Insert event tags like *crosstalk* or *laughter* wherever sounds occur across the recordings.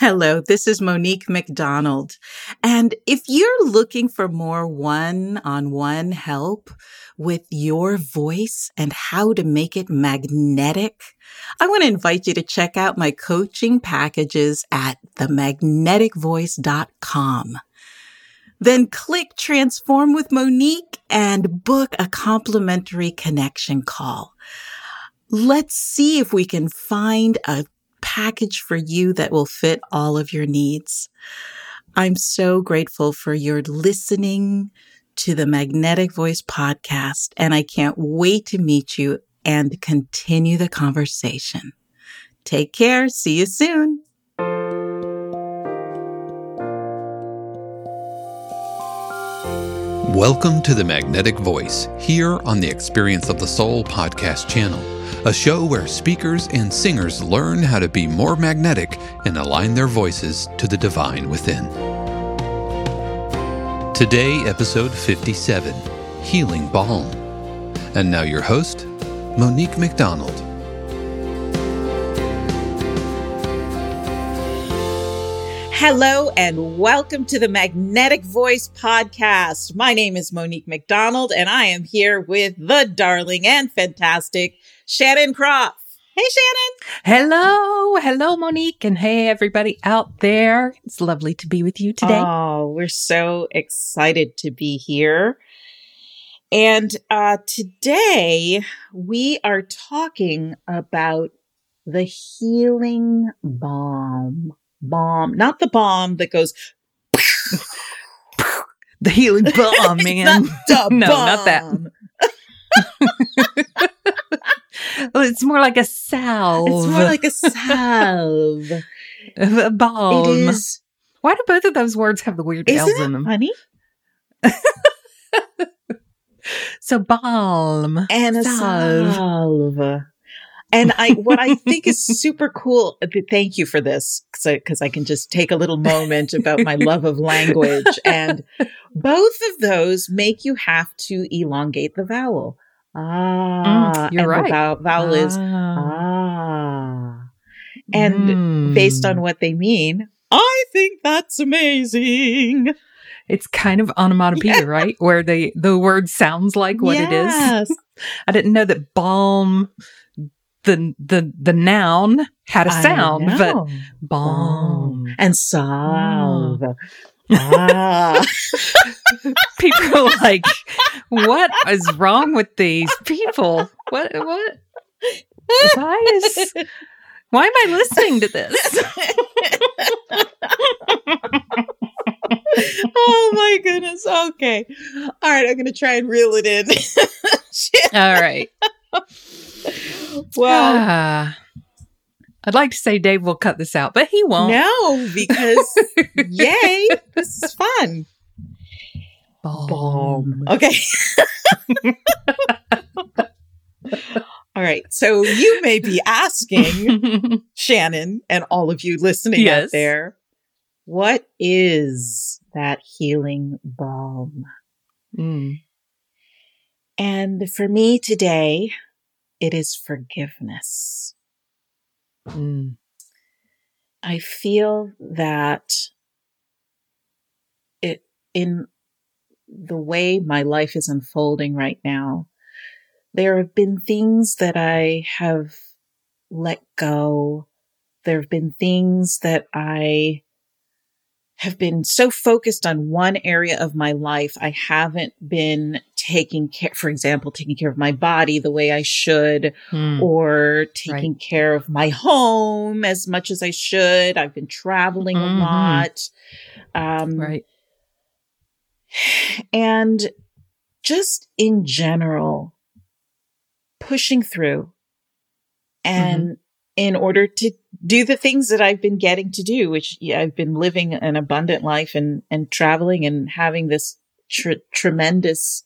Hello, this is Monique McDonald. And if you're looking for more one on one help with your voice and how to make it magnetic, I want to invite you to check out my coaching packages at themagneticvoice.com. Then click transform with Monique and book a complimentary connection call. Let's see if we can find a package for you that will fit all of your needs. I'm so grateful for your listening to the Magnetic Voice podcast, and I can't wait to meet you and continue the conversation. Take care. See you soon. Welcome to the Magnetic Voice here on the Experience of the Soul podcast channel a show where speakers and singers learn how to be more magnetic and align their voices to the divine within. Today, episode 57 Healing Balm. And now, your host, Monique McDonald. Hello and welcome to the Magnetic Voice podcast. My name is Monique McDonald and I am here with the darling and fantastic Shannon Kropf. Hey, Shannon. Hello. Hello, Monique. And hey, everybody out there. It's lovely to be with you today. Oh, we're so excited to be here. And uh, today we are talking about the healing balm. Bomb, not the bomb that goes. *laughs* the healing *laughs* balm, man. *laughs* no, bomb. not that. well, it's more like a salve. It's more like a salve. a balm. It is. Why do both of those words have the weird L's in them? Honey. so balm and a salve. And I, what I *laughs* think is super cool. Uh, thank you for this, because I, I, can just take a little moment about my *laughs* love of language. And both of those make you have to elongate the vowel. Ah, mm, you're right. The vowel, is ah. ah. And mm. based on what they mean, I think that's amazing. It's kind of onomatopoeia, yeah. right? Where the the word sounds like what yes. it is. *laughs* I didn't know that balm the the the noun had a sound, but balm and salve. Ah. *laughs* people are like, what is wrong with these people? What, what? Why is, why am I listening to this? *laughs* oh my goodness. Okay. All right. I'm going to try and reel it in. *laughs* All right. *laughs* Well, ah. I'd like to say Dave will cut this out, but he won't. No, because *laughs* yay, this is fun. Bomb. Okay. *laughs* all right. So you may be asking, Shannon, and all of you listening yes. out there, what is that healing balm? Mm. And for me today, it is forgiveness. Mm. I feel that it, in the way my life is unfolding right now, there have been things that I have let go. There have been things that I have been so focused on one area of my life. I haven't been taking care, for example, taking care of my body the way I should hmm. or taking right. care of my home as much as I should. I've been traveling mm-hmm. a lot. Um, right. And just in general, pushing through and mm-hmm in order to do the things that I've been getting to do, which yeah, I've been living an abundant life and, and traveling and having this tr- tremendous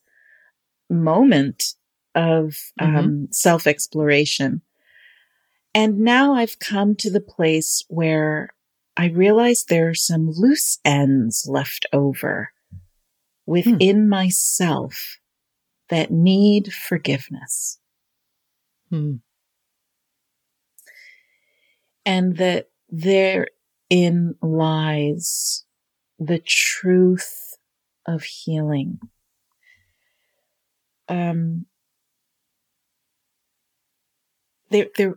moment of mm-hmm. um, self exploration. And now I've come to the place where I realize there are some loose ends left over within hmm. myself that need forgiveness. Hmm and that there in lies the truth of healing. Um, there, there,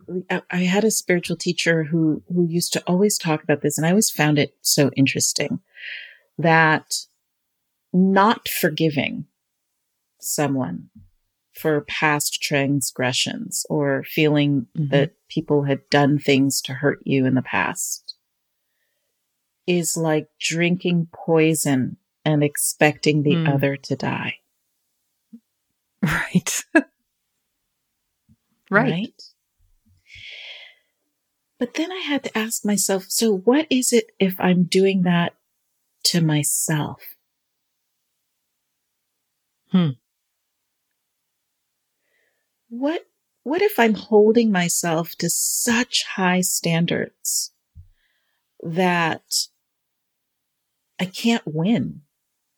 I had a spiritual teacher who, who used to always talk about this and I always found it so interesting that not forgiving someone for past transgressions or feeling mm-hmm. that people had done things to hurt you in the past is like drinking poison and expecting the mm. other to die. *laughs* Right. right. right. But then I had to ask myself, so what is it if I'm doing that to myself? Hmm. What, what if I'm holding myself to such high standards that I can't win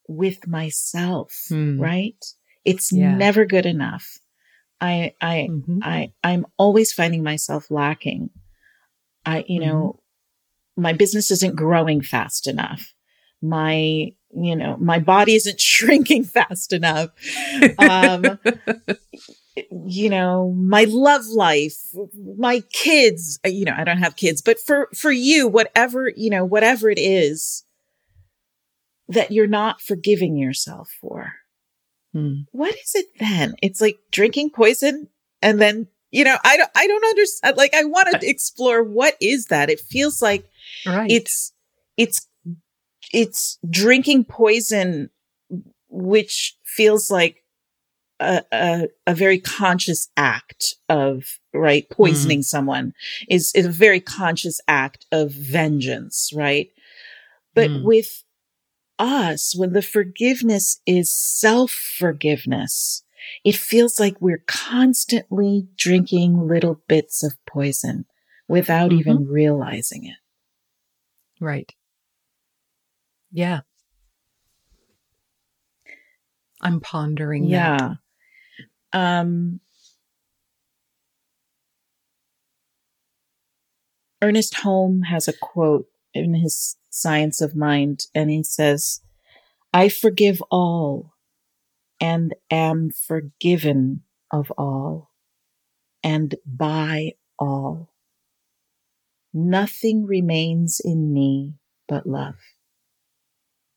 with myself, hmm. right? It's yeah. never good enough. I, I, mm-hmm. I, I'm always finding myself lacking. I, you mm-hmm. know, my business isn't growing fast enough. My, you know, my body isn't *laughs* shrinking fast enough. Um, *laughs* you know, my love life, my kids, you know, I don't have kids, but for, for you, whatever, you know, whatever it is that you're not forgiving yourself for. Hmm. What is it then? It's like drinking poison and then you know, I don't, I don't understand. Like, I want to explore what is that? It feels like right. it's, it's, it's drinking poison, which feels like a, a, a very conscious act of, right? Poisoning mm. someone is, is a very conscious act of vengeance, right? But mm. with us, when the forgiveness is self forgiveness, it feels like we're constantly drinking little bits of poison without mm-hmm. even realizing it. Right. Yeah. I'm pondering yeah. That. Um Ernest Holmes has a quote in his Science of Mind and he says, I forgive all and am forgiven of all and by all. Nothing remains in me but love.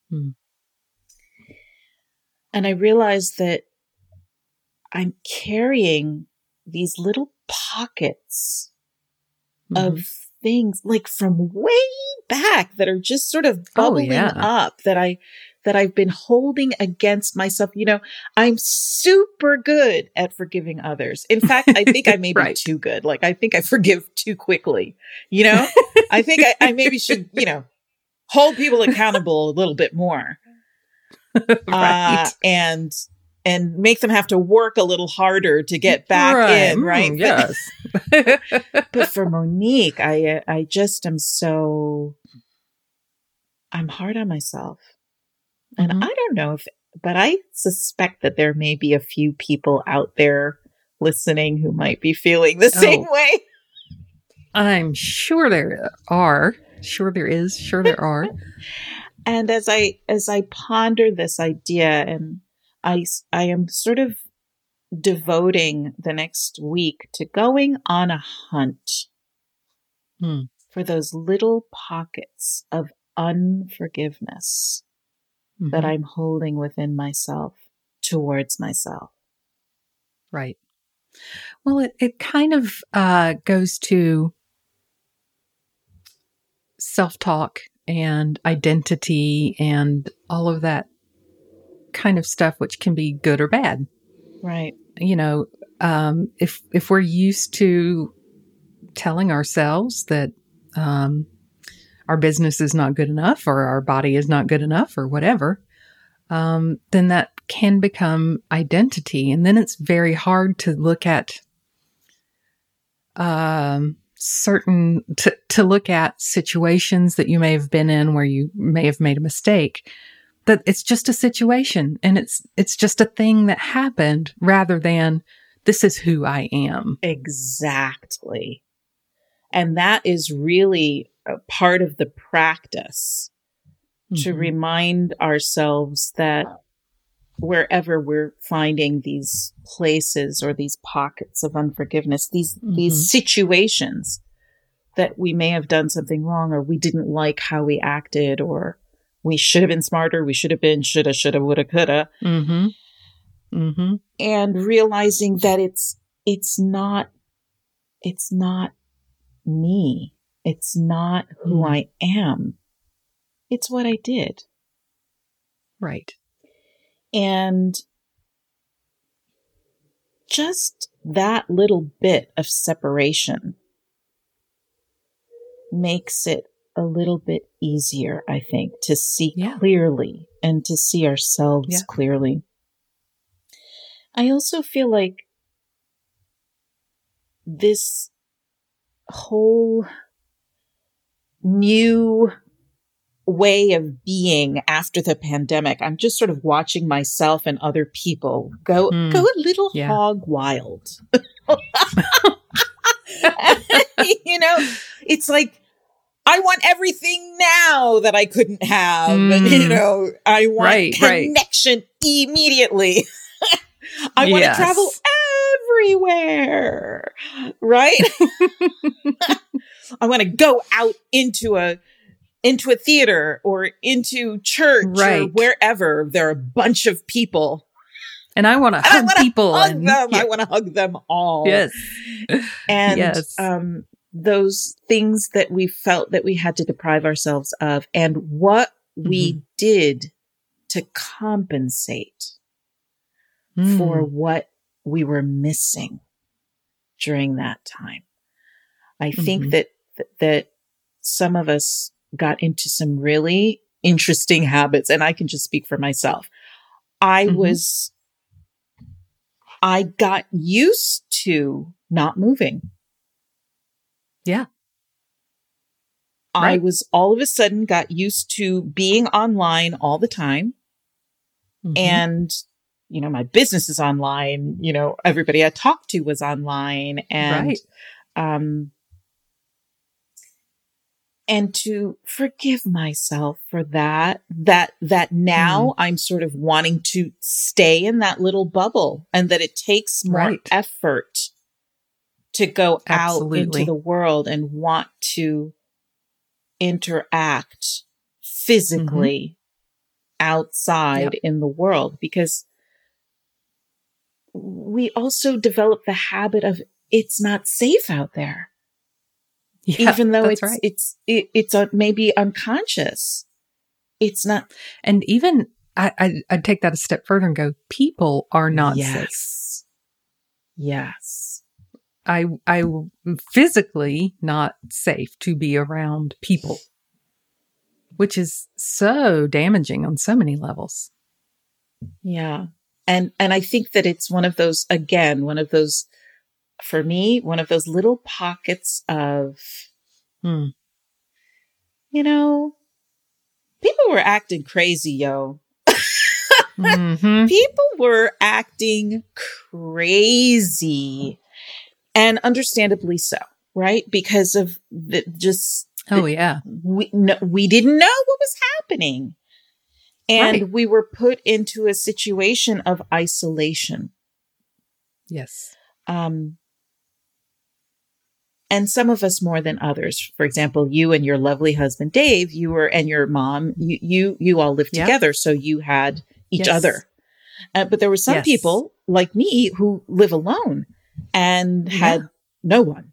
Hmm. And I realized that I'm carrying these little pockets mm-hmm. of things like from way back that are just sort of oh, bubbling oh, yeah. up that I that I've been holding against myself. You know, I'm super good at forgiving others. In fact, I think I may *laughs* be right. too good. Like, I think I forgive too quickly. You know, I think I, I maybe should, you know, hold people accountable a little bit more. *laughs* right. Uh, and, and make them have to work a little harder to get back right. in, right? Mm, yes. *laughs* but for Monique, I, I just am so, I'm hard on myself. And mm-hmm. I don't know if, but I suspect that there may be a few people out there listening who might be feeling the oh. same way. I'm sure there are. Sure there is. Sure there are. *laughs* and as I, as I ponder this idea and I, I am sort of devoting the next week to going on a hunt hmm. for those little pockets of unforgiveness mm-hmm. that I'm holding within myself towards myself. Right. Well, it, it kind of uh, goes to self talk and identity and all of that kind of stuff, which can be good or bad. Right. You know, um, if if we're used to telling ourselves that um, our business is not good enough or our body is not good enough or whatever, um, then that can become identity. And then it's very hard to look at um, certain, to, to look at situations that you may have been in where you may have made a mistake. That it's just a situation and it's, it's just a thing that happened rather than this is who I am. Exactly. And that is really a part of the practice mm-hmm. to remind ourselves that wherever we're finding these places or these pockets of unforgiveness, these, mm-hmm. these situations that we may have done something wrong or we didn't like how we acted or we should have been smarter. We should have been shoulda, shoulda, woulda, coulda. Mm-hmm. Mm-hmm. And realizing that it's, it's not, it's not me. It's not who mm. I am. It's what I did. Right. And just that little bit of separation makes it a little bit easier, I think, to see yeah. clearly and to see ourselves yeah. clearly. I also feel like this whole new way of being after the pandemic. I'm just sort of watching myself and other people go mm. go a little yeah. hog wild. *laughs* *laughs* you know, it's like I want everything now that I couldn't have. Mm. And, *laughs* you know, I want right, connection right. immediately. *laughs* I want to travel everywhere. Right? *laughs* I want to go out into a into a theater or into church right. or wherever there are a bunch of people. And I want to hug people hug and them. Yeah. I want to hug them all. Yes. And yes. um those things that we felt that we had to deprive ourselves of and what mm-hmm. we did to compensate mm. for what we were missing during that time. I mm-hmm. think that, that some of us got into some really interesting *laughs* habits and I can just speak for myself. I mm-hmm. was, I got used to not moving. Yeah. I was all of a sudden got used to being online all the time. Mm-hmm. And, you know, my business is online. You know, everybody I talked to was online and, right. um, and to forgive myself for that, that, that now mm. I'm sort of wanting to stay in that little bubble and that it takes more right. effort to go Absolutely. out into the world and want to interact physically mm-hmm. outside yep. in the world because we also develop the habit of it's not safe out there. Yeah, even though it's, right. it's, it, it's a, maybe unconscious. It's not. And even I, I, I'd take that a step further and go, people are not yes. safe. Yes. I, I physically not safe to be around people, which is so damaging on so many levels. Yeah. And, and I think that it's one of those, again, one of those for me, one of those little pockets of, hmm. you know, people were acting crazy, yo. *laughs* mm-hmm. People were acting crazy and understandably so, right? Because of the just, oh, yeah. We, no, we didn't know what was happening. And right. we were put into a situation of isolation. Yes. Um, and some of us more than others. For example, you and your lovely husband Dave, you were and your mom, you you you all lived yeah. together, so you had each yes. other. Uh, but there were some yes. people like me who live alone and yeah. had no one.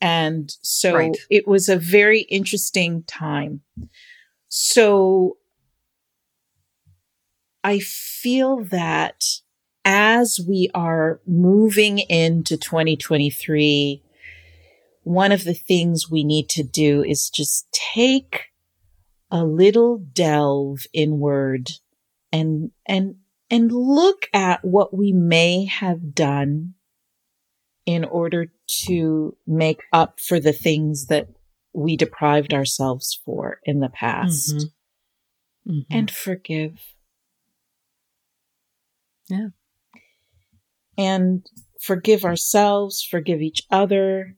And so right. it was a very interesting time. So I feel that as we are moving into 2023, one of the things we need to do is just take a little delve inward and, and, and look at what we may have done in order to make up for the things that we deprived ourselves for in the past mm-hmm. Mm-hmm. and forgive. Yeah. And forgive ourselves, forgive each other,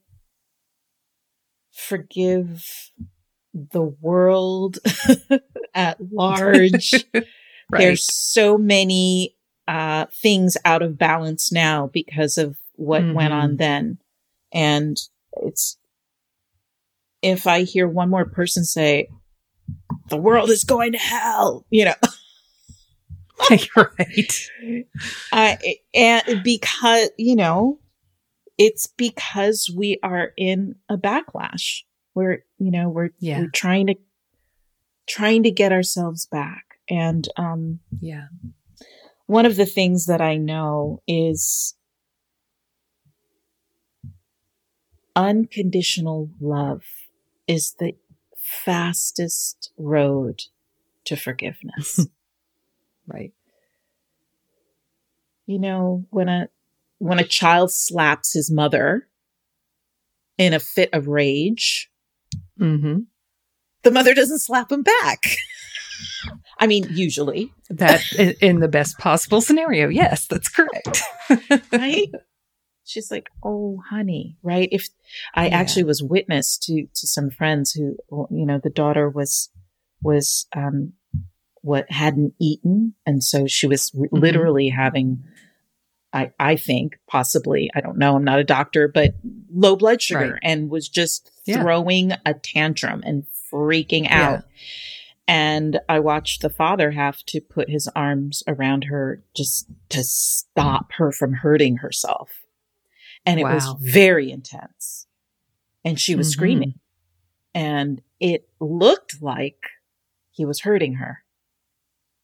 forgive the world *laughs* at large. *laughs* right. There's so many uh, things out of balance now because of what mm-hmm. went on mm-hmm. then. And it's, if I hear one more person say, the world is going to hell, you know. *laughs* right. Uh, and because, you know, it's because we are in a backlash. We're, you know, we're, yeah. we're trying to, trying to get ourselves back. And, um, yeah. One of the things that I know is unconditional love is the fastest road to forgiveness. *laughs* right. You know, when a when a child slaps his mother in a fit of rage, mm-hmm. the mother doesn't slap him back. *laughs* I mean, usually. That in the best possible scenario. Yes, that's correct. *laughs* right? She's like, "Oh, honey," right? If I yeah. actually was witness to to some friends who, you know, the daughter was was um what hadn't eaten, and so she was mm-hmm. literally having I, I think possibly, I don't know, I'm not a doctor, but low blood sugar right. and was just yeah. throwing a tantrum and freaking out. Yeah. And I watched the father have to put his arms around her just to stop her from hurting herself. And it wow. was very intense. And she was mm-hmm. screaming. And it looked like he was hurting her.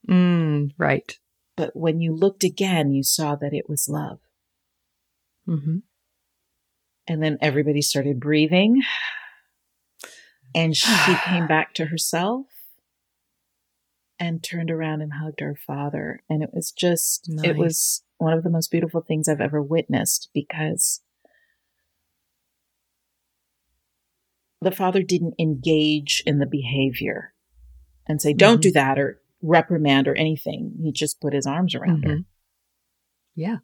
Mm, right. But when you looked again, you saw that it was love. Mm-hmm. And then everybody started breathing. *sighs* And she came back to *sighs* herself and turned around and hugged her father. And it was just, nice. it was one of the most beautiful things I've ever witnessed because the father didn't engage in the behavior and say, don't mm-hmm. do that or reprimand or anything. He just put his arms around mm-hmm. her. Yeah.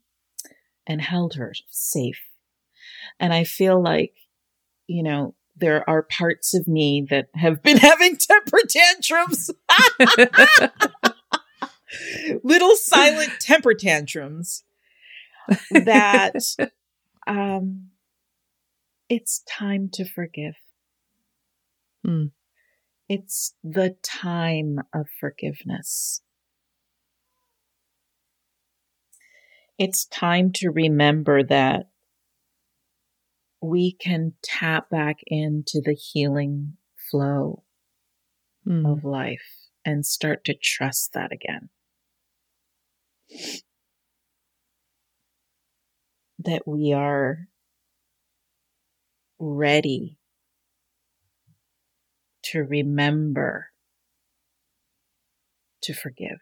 And held her safe. And I feel like, you know, there are parts of me that have been *laughs* having temper tantrums. *laughs* Little *laughs* silent temper tantrums that *laughs* um it's time to forgive. Mm. It's the time of forgiveness. It's time to remember that we can tap back into the healing flow mm. of life and start to trust that again. That we are ready to remember to forgive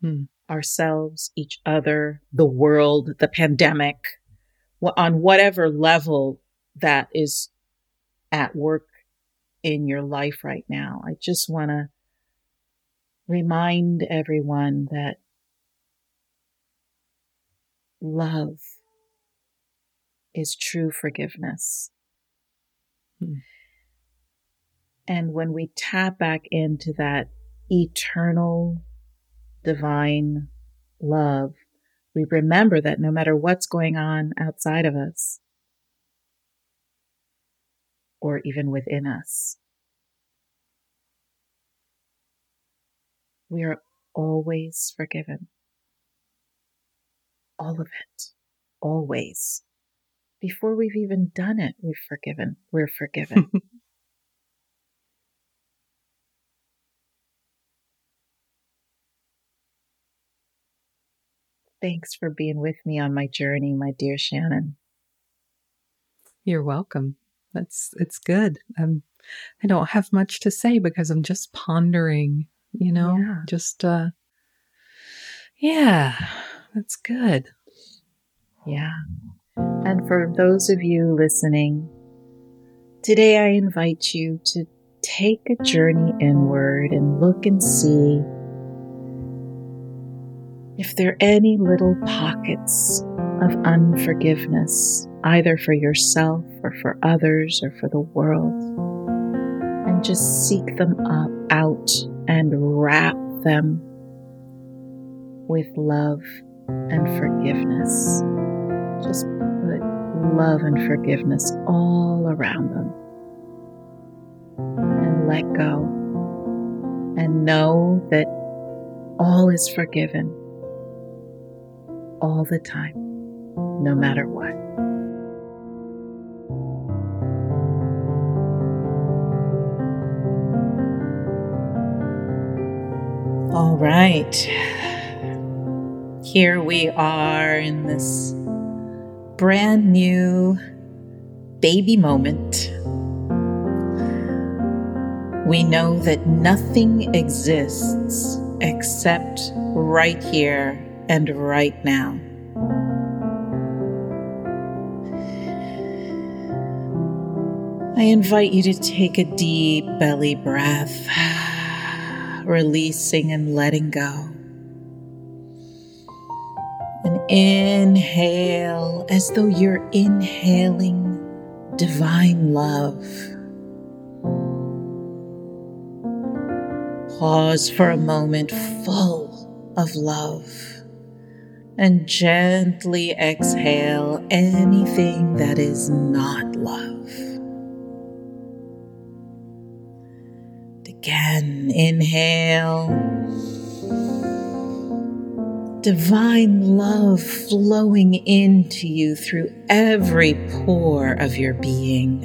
hmm. ourselves, each other, the world, the pandemic, on whatever level that is at work in your life right now. I just want to remind everyone that love is true forgiveness. Hmm. And when we tap back into that eternal divine love, we remember that no matter what's going on outside of us or even within us, we are always forgiven. All of it. Always. Before we've even done it, we've forgiven. We're forgiven. *laughs* Thanks for being with me on my journey, my dear Shannon. You're welcome. That's it's good. Um, I don't have much to say because I'm just pondering, you know, yeah. just uh yeah, that's good. Yeah. And for those of you listening, today I invite you to take a journey inward and look and see if there are any little pockets of unforgiveness, either for yourself or for others or for the world, and just seek them up, out and wrap them with love and forgiveness. Just put love and forgiveness all around them. And let go. And know that all is forgiven all the time, no matter what. All right. Here we are in this brand new baby moment. We know that nothing exists except right here and right now. I invite you to take a deep belly breath *sighs* releasing and letting go. Inhale as though you're inhaling divine love. Pause for a moment full of love and gently exhale anything that is not love. Again, inhale. Divine love flowing into you through every pore of your being.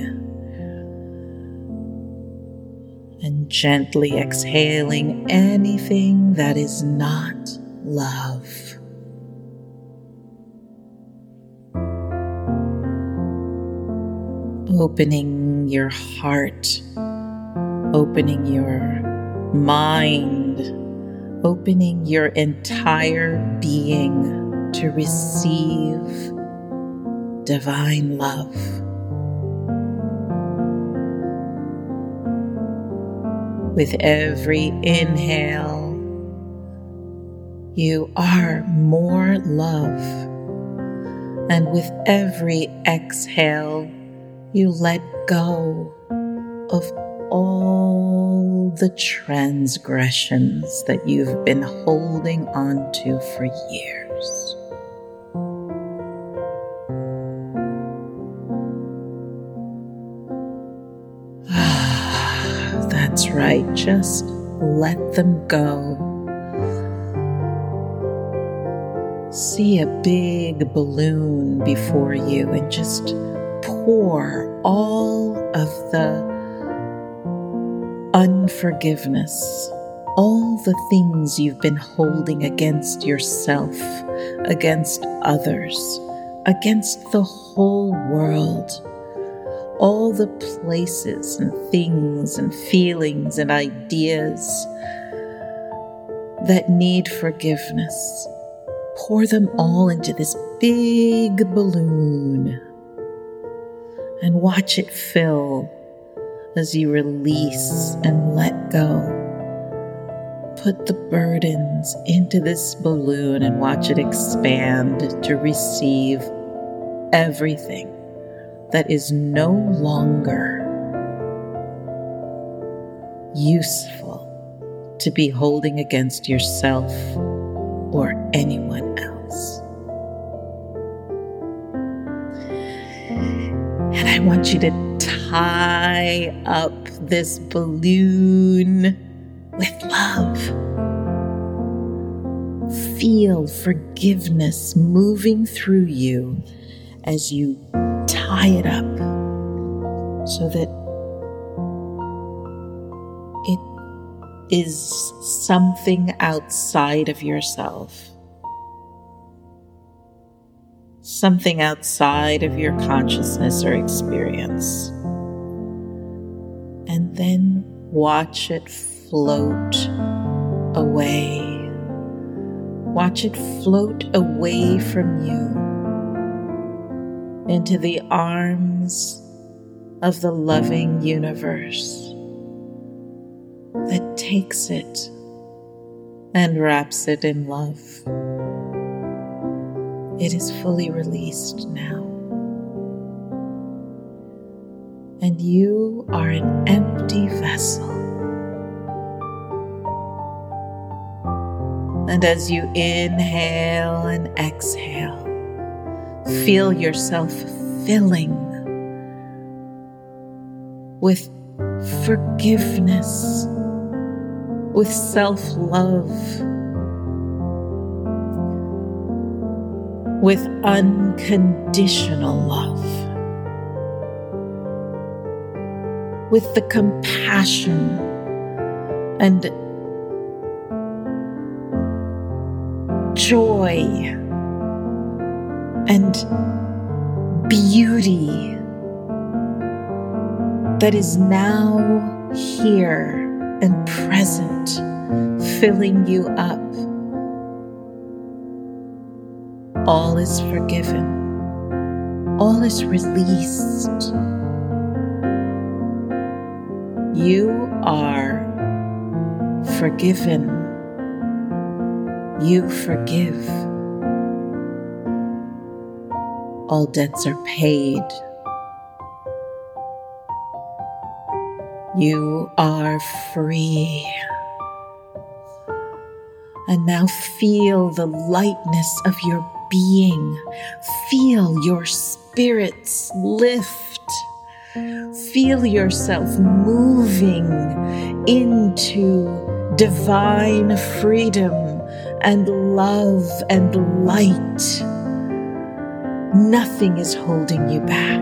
And gently exhaling anything that is not love. Opening your heart opening your mind, opening your entire being to receive divine love. With every inhale, you are more love. And with every exhale, you let go of all the transgressions that you've been holding on to for years. Ah, that's right, just let them go. See a big balloon before you and just pour all of the unforgiveness, all the things you've been holding against yourself, against others, against the whole world, all the places and things and feelings and ideas that need forgiveness. Pour them all into this big balloon and watch it fill as you release and let go. Put the burdens into this balloon and watch it expand to receive everything that is no longer useful to be holding against yourself or anyone else. And I want you to tie up this balloon with love. Feel forgiveness moving through you as you tie it up so that it is something outside of yourself something outside of your consciousness or experience. Then watch it float away. Watch it float away from you into the arms of the loving universe that takes it and wraps it in love. It is fully released now. And you are an empty vessel. And as you inhale and exhale, feel yourself filling with forgiveness, with self love, with unconditional love, with the compassion and joy and beauty that is now here and present, filling you up. All is forgiven, all is released. You are forgiven. You forgive. All debts are paid. You are free. And now feel the lightness of your being. Feel your spirits lift. Feel yourself moving into divine freedom and love and light. Nothing is holding you back.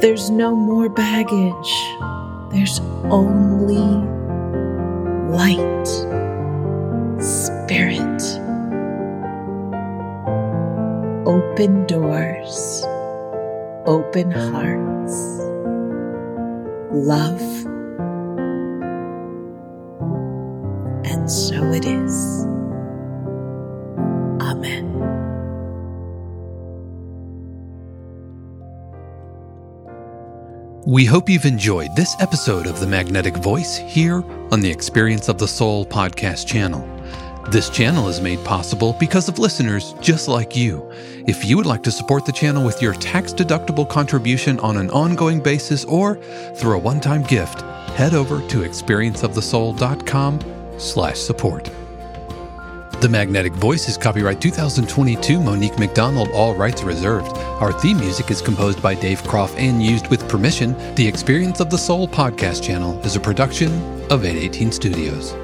There's no more baggage. There's only light, spirit, open doors, open hearts, love, and so it is. Amen. We hope you've enjoyed this episode of The Magnetic Voice here on the Experience of the Soul podcast channel. This channel is made possible because of listeners just like you. If you would like to support the channel with your tax-deductible contribution on an ongoing basis or through a one-time gift, head over to experienceofthesoul.com slash support. The Magnetic Voice is copyright 2022 Monique McDonald, all rights reserved. Our theme music is composed by Dave Kropf and used with permission. The Experience of the Soul podcast channel is a production of 818 Studios.